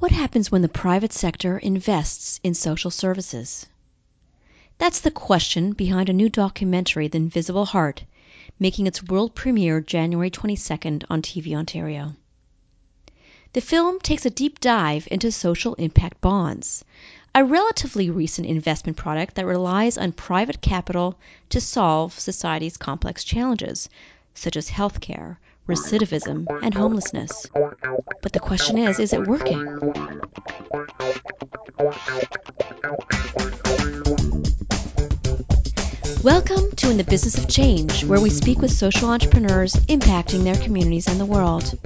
What happens when the private sector invests in social services? That's the question behind a new documentary, The Invisible Heart, making its world premiere January 22nd on TV Ontario. The film takes a deep dive into social impact bonds, a relatively recent investment product that relies on private capital to solve society's complex challenges, such as healthcare, recidivism, and homelessness. But the question is is it working? Welcome to In the Business of Change, where we speak with social entrepreneurs impacting their communities and the world.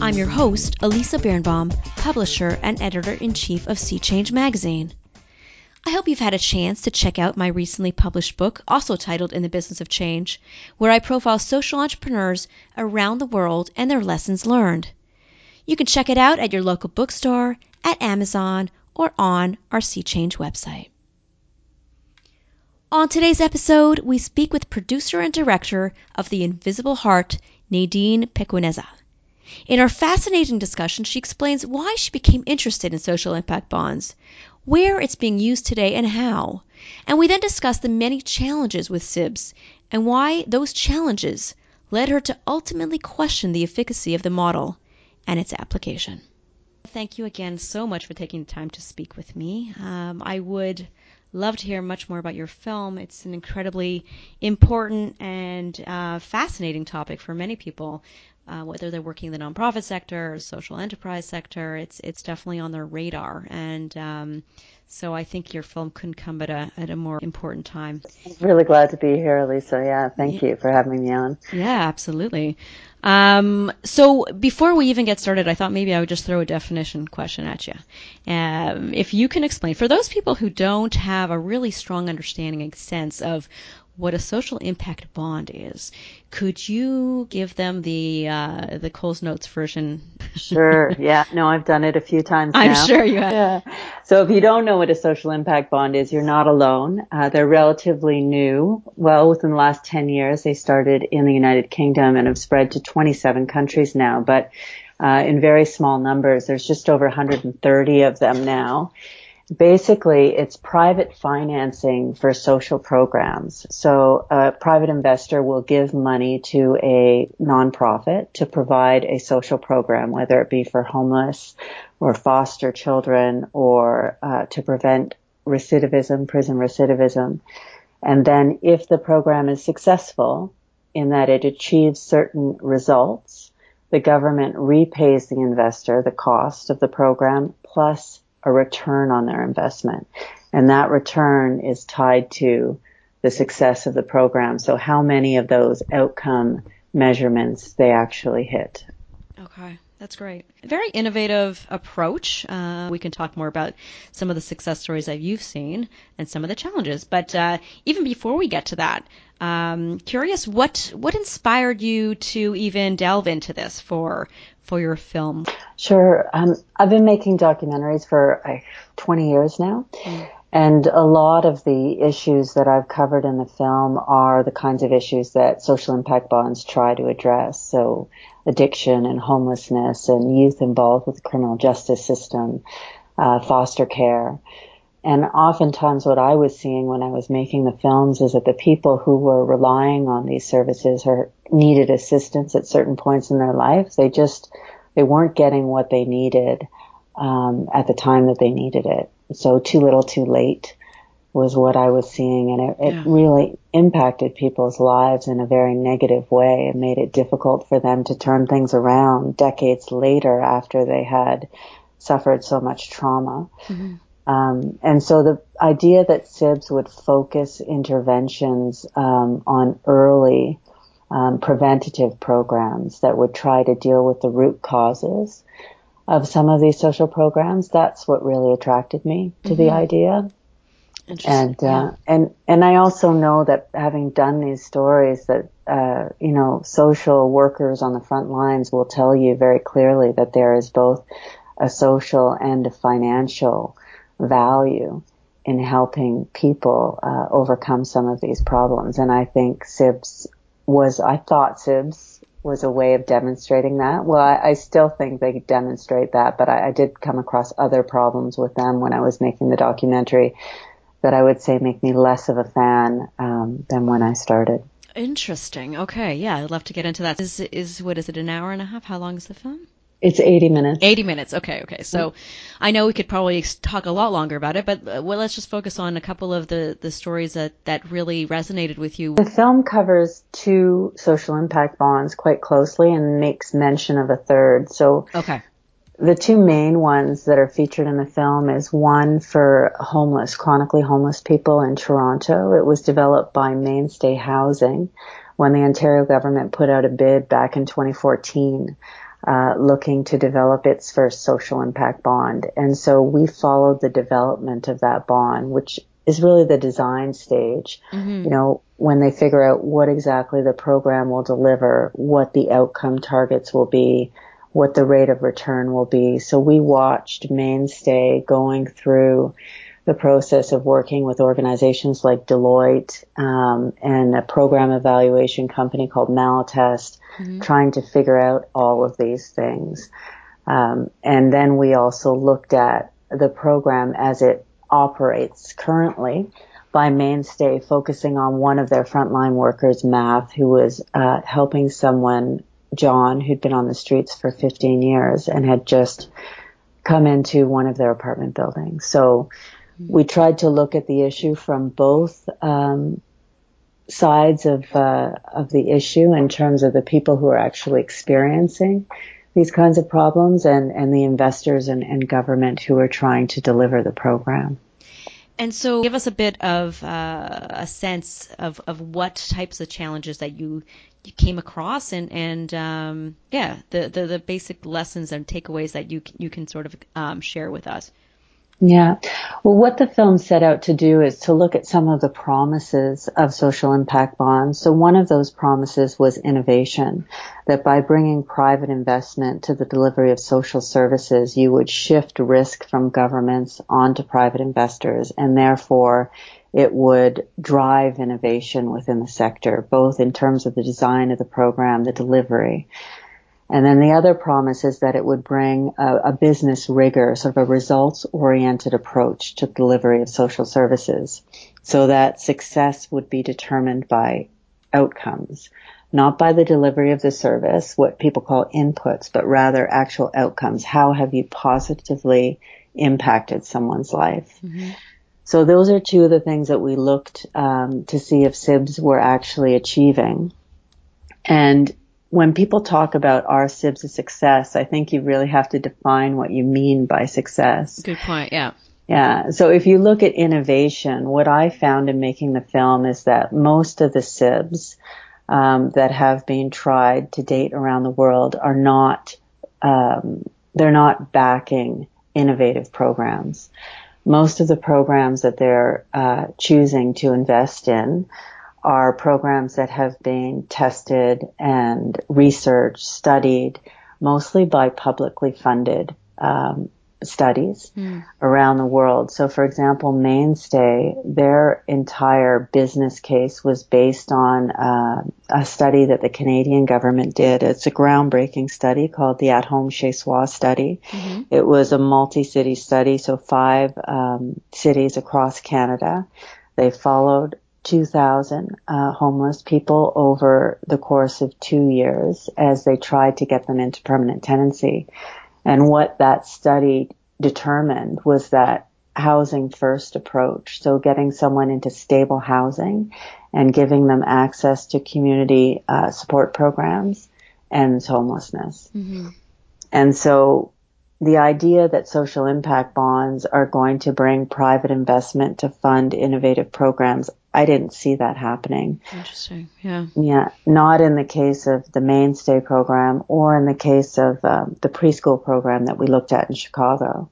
I'm your host, Elisa Birnbaum, publisher and editor in chief of Sea Change magazine. I hope you've had a chance to check out my recently published book, also titled In the Business of Change, where I profile social entrepreneurs around the world and their lessons learned. You can check it out at your local bookstore, at Amazon, or on our Sea Change website. On today's episode, we speak with producer and director of The Invisible Heart, Nadine Pequeneza. In our fascinating discussion, she explains why she became interested in social impact bonds, where it's being used today, and how. And we then discuss the many challenges with SIBS and why those challenges led her to ultimately question the efficacy of the model and its application. Thank you again so much for taking the time to speak with me. Um, I would love to hear much more about your film. It's an incredibly important and uh, fascinating topic for many people uh, whether they're working in the nonprofit sector or social enterprise sector, it's it's definitely on their radar. And um, so I think your film couldn't come at a at a more important time. Really glad to be here, Lisa. Yeah, thank yeah. you for having me on. Yeah, absolutely. Um, so before we even get started, I thought maybe I would just throw a definition question at you. Um, if you can explain, for those people who don't have a really strong understanding and sense of what a social impact bond is. Could you give them the uh, the Coles Notes version? sure. Yeah. No, I've done it a few times. I'm sure you have. Yeah. So if you don't know what a social impact bond is, you're not alone. Uh, they're relatively new. Well, within the last 10 years, they started in the United Kingdom and have spread to 27 countries now. But uh, in very small numbers, there's just over 130 of them now basically it's private financing for social programs. So a private investor will give money to a nonprofit to provide a social program, whether it be for homeless or foster children or uh, to prevent recidivism, prison recidivism. And then if the program is successful in that it achieves certain results, the government repays the investor the cost of the program plus a return on their investment. And that return is tied to the success of the program. So how many of those outcome measurements they actually hit. Okay. That's great. Very innovative approach. Uh, we can talk more about some of the success stories that you've seen and some of the challenges. But uh, even before we get to that, um, curious what what inspired you to even delve into this for for your film? Sure. Um, I've been making documentaries for uh, 20 years now. Mm. And a lot of the issues that I've covered in the film are the kinds of issues that social impact bonds try to address. So addiction and homelessness and youth involved with the criminal justice system, uh, foster care. And oftentimes what I was seeing when I was making the films is that the people who were relying on these services or needed assistance at certain points in their life, they just, they weren't getting what they needed, um, at the time that they needed it. So too little too late was what I was seeing and it, it yeah. really impacted people's lives in a very negative way and made it difficult for them to turn things around decades later after they had suffered so much trauma. Mm-hmm. Um, and so the idea that SIBS would focus interventions um, on early um, preventative programs that would try to deal with the root causes of some of these social programs, that's what really attracted me to mm-hmm. the idea. And uh, yeah. and and I also know that having done these stories, that uh, you know, social workers on the front lines will tell you very clearly that there is both a social and a financial value in helping people uh, overcome some of these problems. And I think SIBS was, I thought SIBS was a way of demonstrating that. Well, I, I still think they demonstrate that, but I, I did come across other problems with them when I was making the documentary that I would say make me less of a fan um, than when I started. Interesting. Okay, yeah, I'd love to get into that. Is is what is it? An hour and a half? How long is the film? It's 80 minutes. 80 minutes. Okay, okay. So I know we could probably talk a lot longer about it, but uh, well, let's just focus on a couple of the, the stories that, that really resonated with you. The film covers two social impact bonds quite closely and makes mention of a third. So okay. the two main ones that are featured in the film is one for homeless, chronically homeless people in Toronto. It was developed by Mainstay Housing when the Ontario government put out a bid back in 2014 uh, looking to develop its first social impact bond. And so we followed the development of that bond, which is really the design stage. Mm-hmm. You know, when they figure out what exactly the program will deliver, what the outcome targets will be, what the rate of return will be. So we watched Mainstay going through the process of working with organizations like Deloitte um, and a program evaluation company called Malatest, mm-hmm. trying to figure out all of these things. Um, and then we also looked at the program as it operates currently by Mainstay, focusing on one of their frontline workers, Math, who was uh, helping someone, John, who'd been on the streets for 15 years and had just come into one of their apartment buildings. So we tried to look at the issue from both um, sides of uh, of the issue in terms of the people who are actually experiencing these kinds of problems and, and the investors and, and government who are trying to deliver the program. And so, give us a bit of uh, a sense of, of what types of challenges that you you came across, and and um, yeah, the, the, the basic lessons and takeaways that you you can sort of um, share with us. Yeah. Well, what the film set out to do is to look at some of the promises of social impact bonds. So one of those promises was innovation, that by bringing private investment to the delivery of social services, you would shift risk from governments onto private investors and therefore it would drive innovation within the sector, both in terms of the design of the program, the delivery, and then the other promise is that it would bring a, a business rigor, sort of a results oriented approach to delivery of social services so that success would be determined by outcomes, not by the delivery of the service, what people call inputs, but rather actual outcomes. How have you positively impacted someone's life? Mm-hmm. So those are two of the things that we looked um, to see if SIBs were actually achieving. And when people talk about are SIBs a success, I think you really have to define what you mean by success. Good point. Yeah. Yeah. So if you look at innovation, what I found in making the film is that most of the SIBs um, that have been tried to date around the world are not um, they're not backing innovative programs. Most of the programs that they're uh, choosing to invest in are programs that have been tested and researched, studied, mostly by publicly funded um, studies mm. around the world. So, for example, Mainstay, their entire business case was based on uh, a study that the Canadian government did. It's a groundbreaking study called the At Home Chez Soi study. Mm-hmm. It was a multi-city study, so five um, cities across Canada. They followed 2,000 uh, homeless people over the course of two years as they tried to get them into permanent tenancy. And what that study determined was that housing first approach, so getting someone into stable housing and giving them access to community uh, support programs ends homelessness. Mm-hmm. And so the idea that social impact bonds are going to bring private investment to fund innovative programs, I didn't see that happening. Interesting. Yeah. Yeah. Not in the case of the mainstay program or in the case of um, the preschool program that we looked at in Chicago.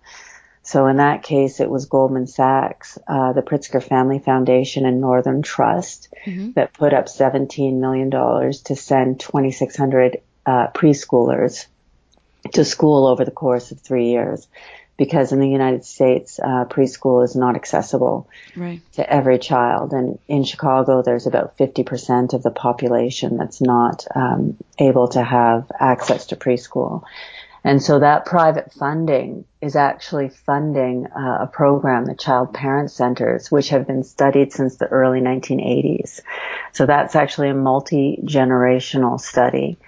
So in that case, it was Goldman Sachs, uh, the Pritzker Family Foundation and Northern Trust mm-hmm. that put up $17 million to send 2,600 uh, preschoolers to school over the course of three years because in the United States, uh, preschool is not accessible right. to every child. And in Chicago, there's about 50% of the population that's not um, able to have access to preschool. And so that private funding is actually funding uh, a program, the Child Parent Centers, which have been studied since the early 1980s. So that's actually a multi-generational study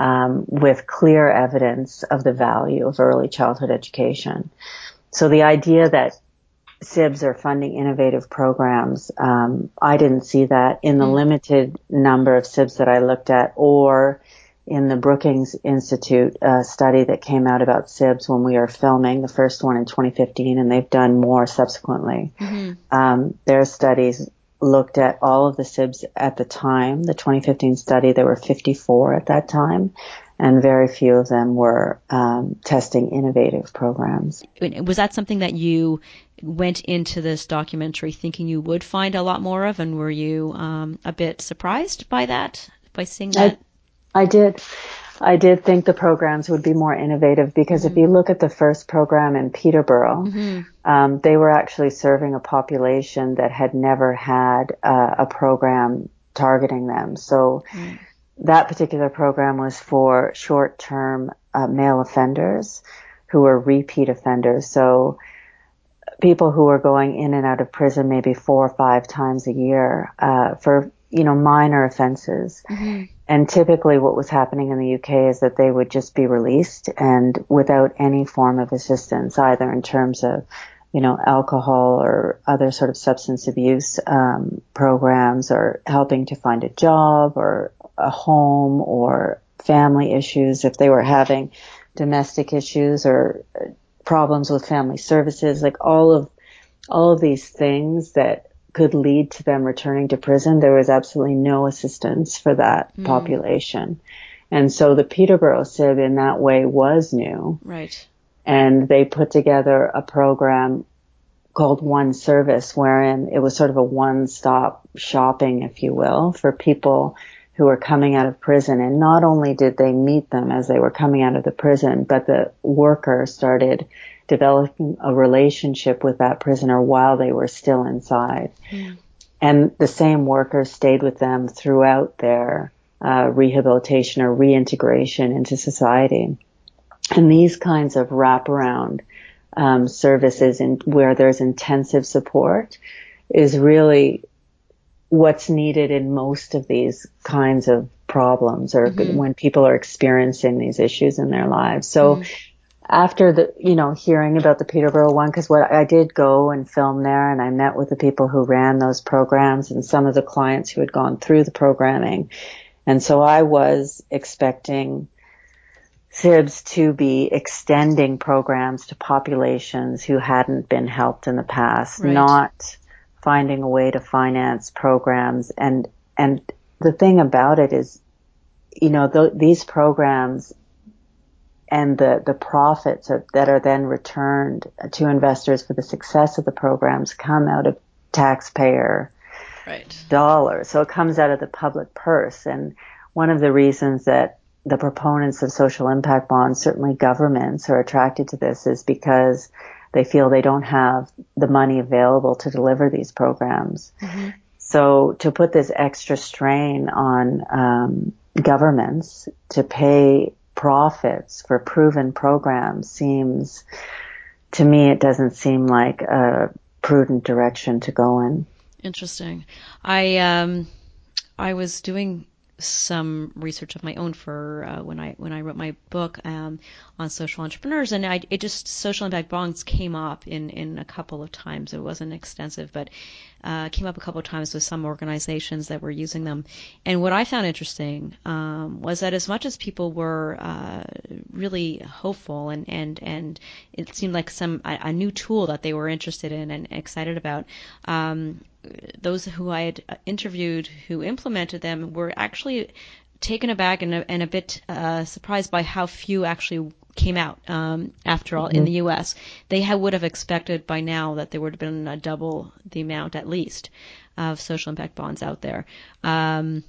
um, with clear evidence of the value of early childhood education. So the idea that SIBs are funding innovative programs, um, I didn't see that in the mm. limited number of SIBs that I looked at or in the Brookings Institute uh, study that came out about SIBS when we were filming the first one in 2015, and they've done more subsequently. Mm-hmm. Um, their studies looked at all of the SIBs at the time. The 2015 study, there were 54 at that time, and very few of them were um, testing innovative programs. Was that something that you went into this documentary thinking you would find a lot more of, and were you um, a bit surprised by that, by seeing that? I, I did. I did think the programs would be more innovative because mm-hmm. if you look at the first program in Peterborough, mm-hmm. um, they were actually serving a population that had never had uh, a program targeting them. So mm. that particular program was for short-term uh, male offenders who were repeat offenders. So people who were going in and out of prison maybe four or five times a year uh, for you know minor offenses. Mm-hmm. And typically what was happening in the UK is that they would just be released and without any form of assistance, either in terms of, you know, alcohol or other sort of substance abuse um, programs or helping to find a job or a home or family issues if they were having domestic issues or problems with family services, like all of all of these things that could lead to them returning to prison, there was absolutely no assistance for that mm. population. And so the Peterborough SIB in that way was new. Right. And they put together a program called One Service wherein it was sort of a one-stop shopping, if you will, for people who were coming out of prison. And not only did they meet them as they were coming out of the prison, but the worker started developing a relationship with that prisoner while they were still inside. Mm. And the same workers stayed with them throughout their uh, rehabilitation or reintegration into society. And these kinds of wraparound um, services in, where there's intensive support is really what's needed in most of these kinds of problems or mm-hmm. when people are experiencing these issues in their lives. So mm after the, you know, hearing about the Peterborough one, because what I did go and film there and I met with the people who ran those programs and some of the clients who had gone through the programming. And so I was expecting SIBS to be extending programs to populations who hadn't been helped in the past, right. not finding a way to finance programs. And, and the thing about it is, you know, th- these programs and the, the profits are, that are then returned to investors for the success of the programs come out of taxpayer right. dollars. So it comes out of the public purse. And one of the reasons that the proponents of social impact bonds, certainly governments, are attracted to this is because they feel they don't have the money available to deliver these programs. Mm-hmm. So to put this extra strain on um, governments to pay profits for proven programs seems, to me, it doesn't seem like a prudent direction to go in. Interesting. I um, I was doing some research of my own for uh, when I when I wrote my book um, on social entrepreneurs, and I, it just social impact bonds came up in in a couple of times. It wasn't extensive, but uh, came up a couple of times with some organizations that were using them. And what I found interesting um, was that as much as people were uh, really hopeful and and and it seemed like some a, a, new tool that they were interested in and excited about, um, those who I had interviewed who implemented them were actually taken aback and a, and a bit uh, surprised by how few actually came out um, after all mm-hmm. in the U.S. They ha- would have expected by now that there would have been a double the amount at least of social impact bonds out there. Um,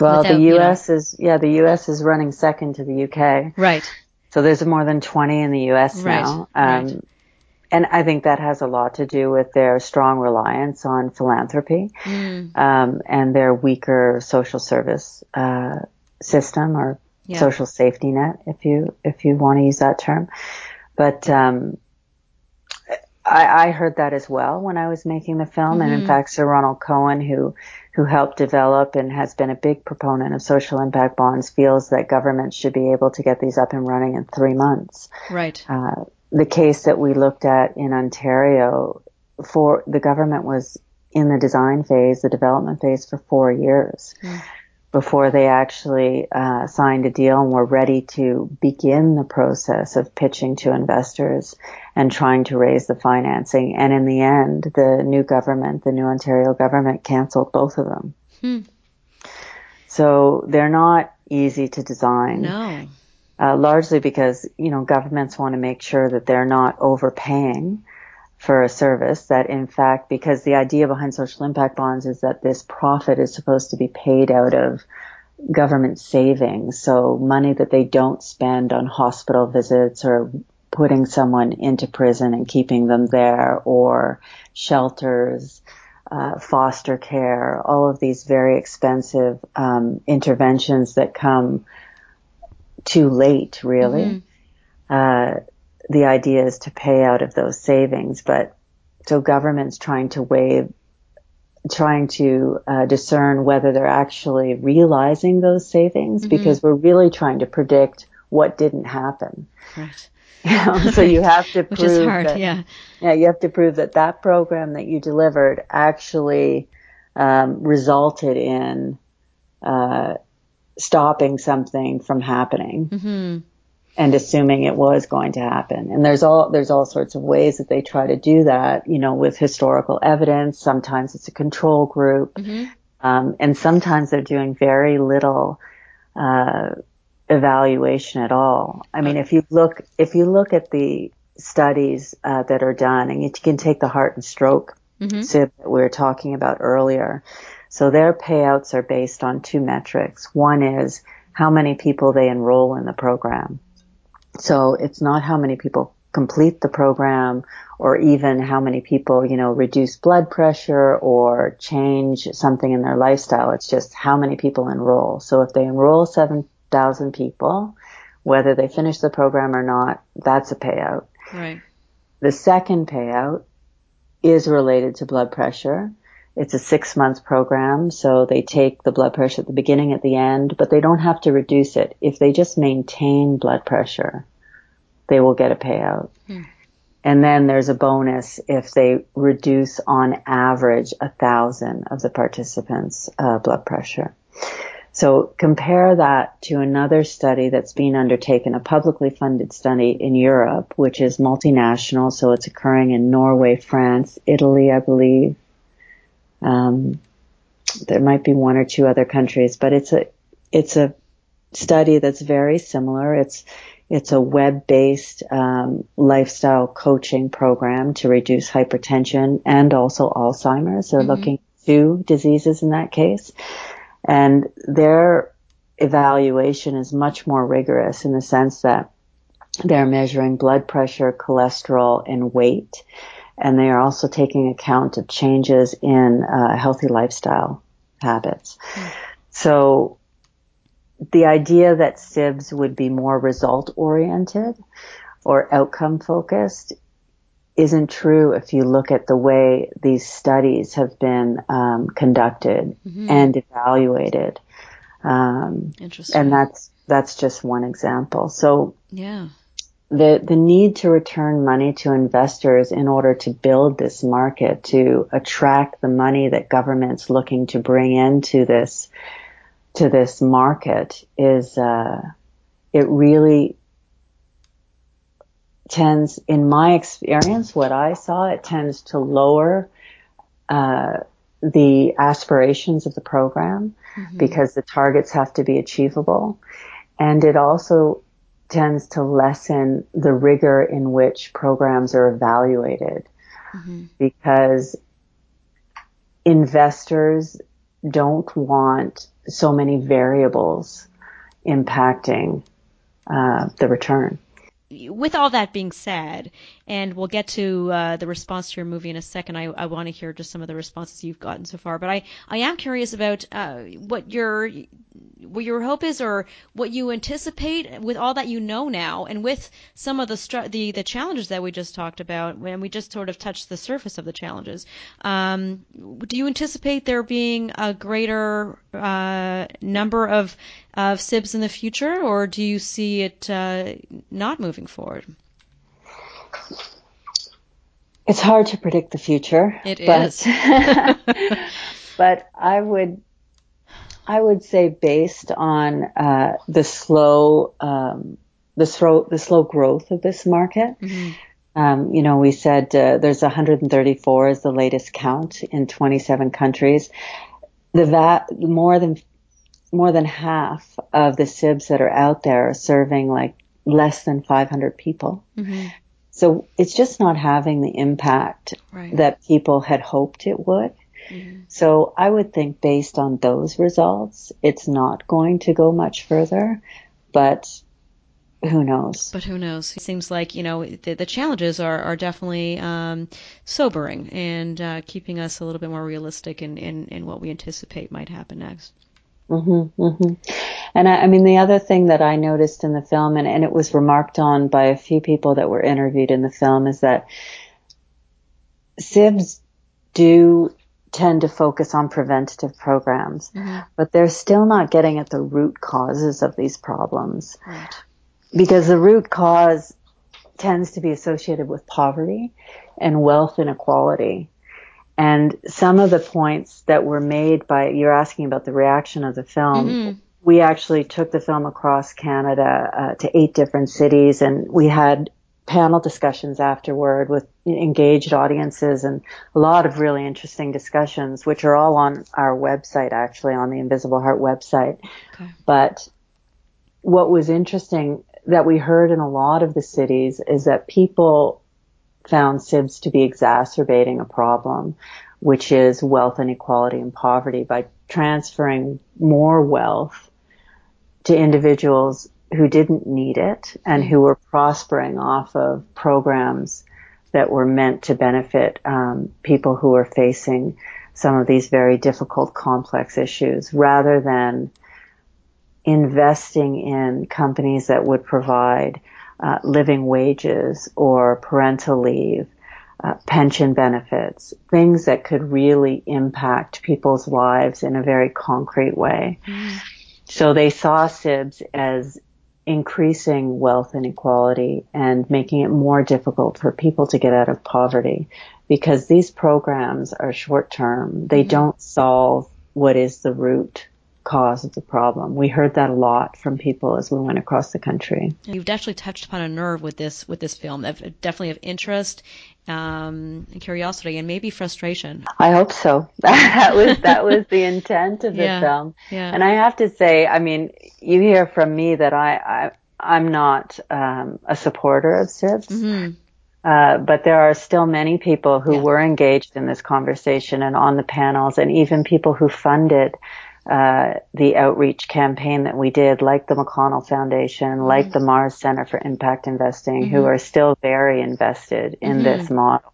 well, without, the U.S. You know, is yeah, the U.S. is running second to the U.K. Right. So there's more than 20 in the U.S. Right. now. Um, right. And I think that has a lot to do with their strong reliance on philanthropy mm. um, and their weaker social service uh, system or yeah. social safety net, if you if you want to use that term. But um, I, I, heard that as well when I was making the film, mm-hmm. and in mm-hmm. fact, Sir Ronald Cohen, who who helped develop and has been a big proponent of social impact bonds, feels that governments should be able to get these up and running in three months. Right. Uh, the case that we looked at in Ontario, for the government was in the design phase, the development phase for four years. Mm before they actually uh, signed a deal and were ready to begin the process of pitching to investors and trying to raise the financing. And in the end, the new government, the new Ontario government, canceled both of them. Hmm. So they're not easy to design. No. Uh, largely because you know governments want to make sure that they're not overpaying for a service that in fact, because the idea behind social impact bonds is that this profit is supposed to be paid out of government savings. So money that they don't spend on hospital visits or putting someone into prison and keeping them there or shelters, uh, foster care, all of these very expensive um, interventions that come too late, really. Mm-hmm. Uh, the idea is to pay out of those savings, but so government's trying to weigh, trying to uh, discern whether they're actually realizing those savings mm-hmm. because we're really trying to predict what didn't happen. Right. You know, so you have to prove Which is hard, that, yeah. Yeah, you have to prove that that program that you delivered actually um, resulted in uh, stopping something from happening. Mm-hmm and assuming it was going to happen. And there's all, there's all sorts of ways that they try to do that, you know, with historical evidence. Sometimes it's a control group. Mm-hmm. Um, and sometimes they're doing very little, uh, evaluation at all. I mean, if you look, if you look at the studies, uh, that are done and you can take the heart and stroke mm-hmm. SIB that we were talking about earlier. So their payouts are based on two metrics. One is how many people they enroll in the program. So it's not how many people complete the program or even how many people, you know, reduce blood pressure or change something in their lifestyle. It's just how many people enroll. So if they enroll 7,000 people, whether they finish the program or not, that's a payout. Right. The second payout is related to blood pressure. It's a six month program, so they take the blood pressure at the beginning, at the end, but they don't have to reduce it. If they just maintain blood pressure, they will get a payout. Hmm. And then there's a bonus if they reduce on average a thousand of the participants' uh, blood pressure. So compare that to another study that's being undertaken, a publicly funded study in Europe, which is multinational. So it's occurring in Norway, France, Italy, I believe, um, there might be one or two other countries, but it's a it's a study that's very similar. It's it's a web-based um, lifestyle coaching program to reduce hypertension and also Alzheimer's. They're mm-hmm. looking two diseases in that case, and their evaluation is much more rigorous in the sense that they're measuring blood pressure, cholesterol, and weight and they are also taking account of changes in uh, healthy lifestyle habits. So the idea that SIBS would be more result oriented or outcome focused isn't true if you look at the way these studies have been um, conducted mm-hmm. and evaluated. Um, Interesting. And that's that's just one example. So yeah the the need to return money to investors in order to build this market to attract the money that government's looking to bring into this to this market is uh, it really tends in my experience what I saw it tends to lower uh, the aspirations of the program mm-hmm. because the targets have to be achievable and it also tends to lessen the rigor in which programs are evaluated mm-hmm. because investors don't want so many variables impacting uh, the return. With all that being said, and we'll get to uh, the response to your movie in a second. I, I want to hear just some of the responses you've gotten so far, but I, I am curious about uh, what your what your hope is or what you anticipate with all that you know now and with some of the str- the the challenges that we just talked about when we just sort of touched the surface of the challenges. Um, do you anticipate there being a greater uh, number of of SIBs in the future or do you see it uh, not moving forward it's hard to predict the future it but, is. but I would I would say based on uh, the slow um, the slow the slow growth of this market. Mm-hmm. Um, you know, we said uh, there's 134 is the latest count in 27 countries. The va- more than more than half of the SIBs that are out there are serving like less than 500 people. Mm-hmm. So it's just not having the impact right. that people had hoped it would. Mm-hmm. So I would think based on those results, it's not going to go much further, but who knows? But who knows? It seems like you know the, the challenges are are definitely um, sobering and uh, keeping us a little bit more realistic in, in, in what we anticipate might happen next. Mm-hmm, mm-hmm. And I, I, mean, the other thing that I noticed in the film, and, and it was remarked on by a few people that were interviewed in the film, is that SIBs do tend to focus on preventative programs, mm-hmm. but they're still not getting at the root causes of these problems. Right. Because the root cause tends to be associated with poverty and wealth inequality. And some of the points that were made by, you're asking about the reaction of the film. Mm-hmm. We actually took the film across Canada uh, to eight different cities and we had panel discussions afterward with engaged audiences and a lot of really interesting discussions, which are all on our website, actually, on the Invisible Heart website. Okay. But what was interesting that we heard in a lot of the cities is that people found SIBS to be exacerbating a problem, which is wealth inequality and poverty by transferring more wealth to individuals who didn't need it and who were prospering off of programs that were meant to benefit um, people who are facing some of these very difficult, complex issues, rather than investing in companies that would provide uh, living wages or parental leave, uh, pension benefits, things that could really impact people's lives in a very concrete way. Mm. So they saw SIBS as increasing wealth inequality and making it more difficult for people to get out of poverty because these programs are short term. They mm-hmm. don't solve what is the root cause of the problem. We heard that a lot from people as we went across the country. You've definitely touched upon a nerve with this with this film, definitely of interest, um, and curiosity, and maybe frustration. I hope so. that was that was the intent of the yeah, film. Yeah. And I have to say, I mean, you hear from me that I, I I'm not um, a supporter of SIBS. Mm-hmm. Uh, but there are still many people who yeah. were engaged in this conversation and on the panels, and even people who funded uh, the outreach campaign that we did, like the McConnell Foundation, mm-hmm. like the MaRS Center for Impact Investing, mm-hmm. who are still very invested in mm-hmm. this model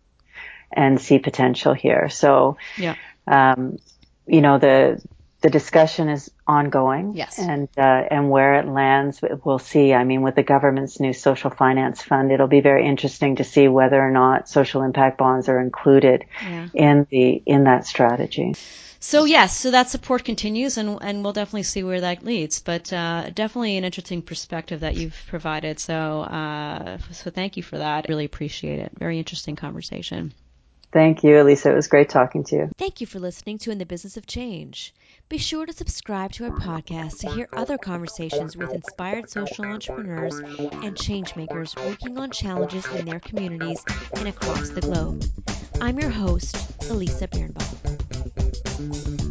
and see potential here. So, yeah. um, you know, the the discussion is ongoing. Yes. And uh, and where it lands, we'll see. I mean, with the government's new social finance fund, it'll be very interesting to see whether or not social impact bonds are included yeah. in the in that strategy. So yes, so that support continues, and and we'll definitely see where that leads. But uh, definitely an interesting perspective that you've provided. So uh, so thank you for that. Really appreciate it. Very interesting conversation. Thank you, Elisa. It was great talking to you. Thank you for listening to In the Business of Change. Be sure to subscribe to our podcast to hear other conversations with inspired social entrepreneurs and changemakers working on challenges in their communities and across the globe. I'm your host, Elisa Birnbaum. Thank you.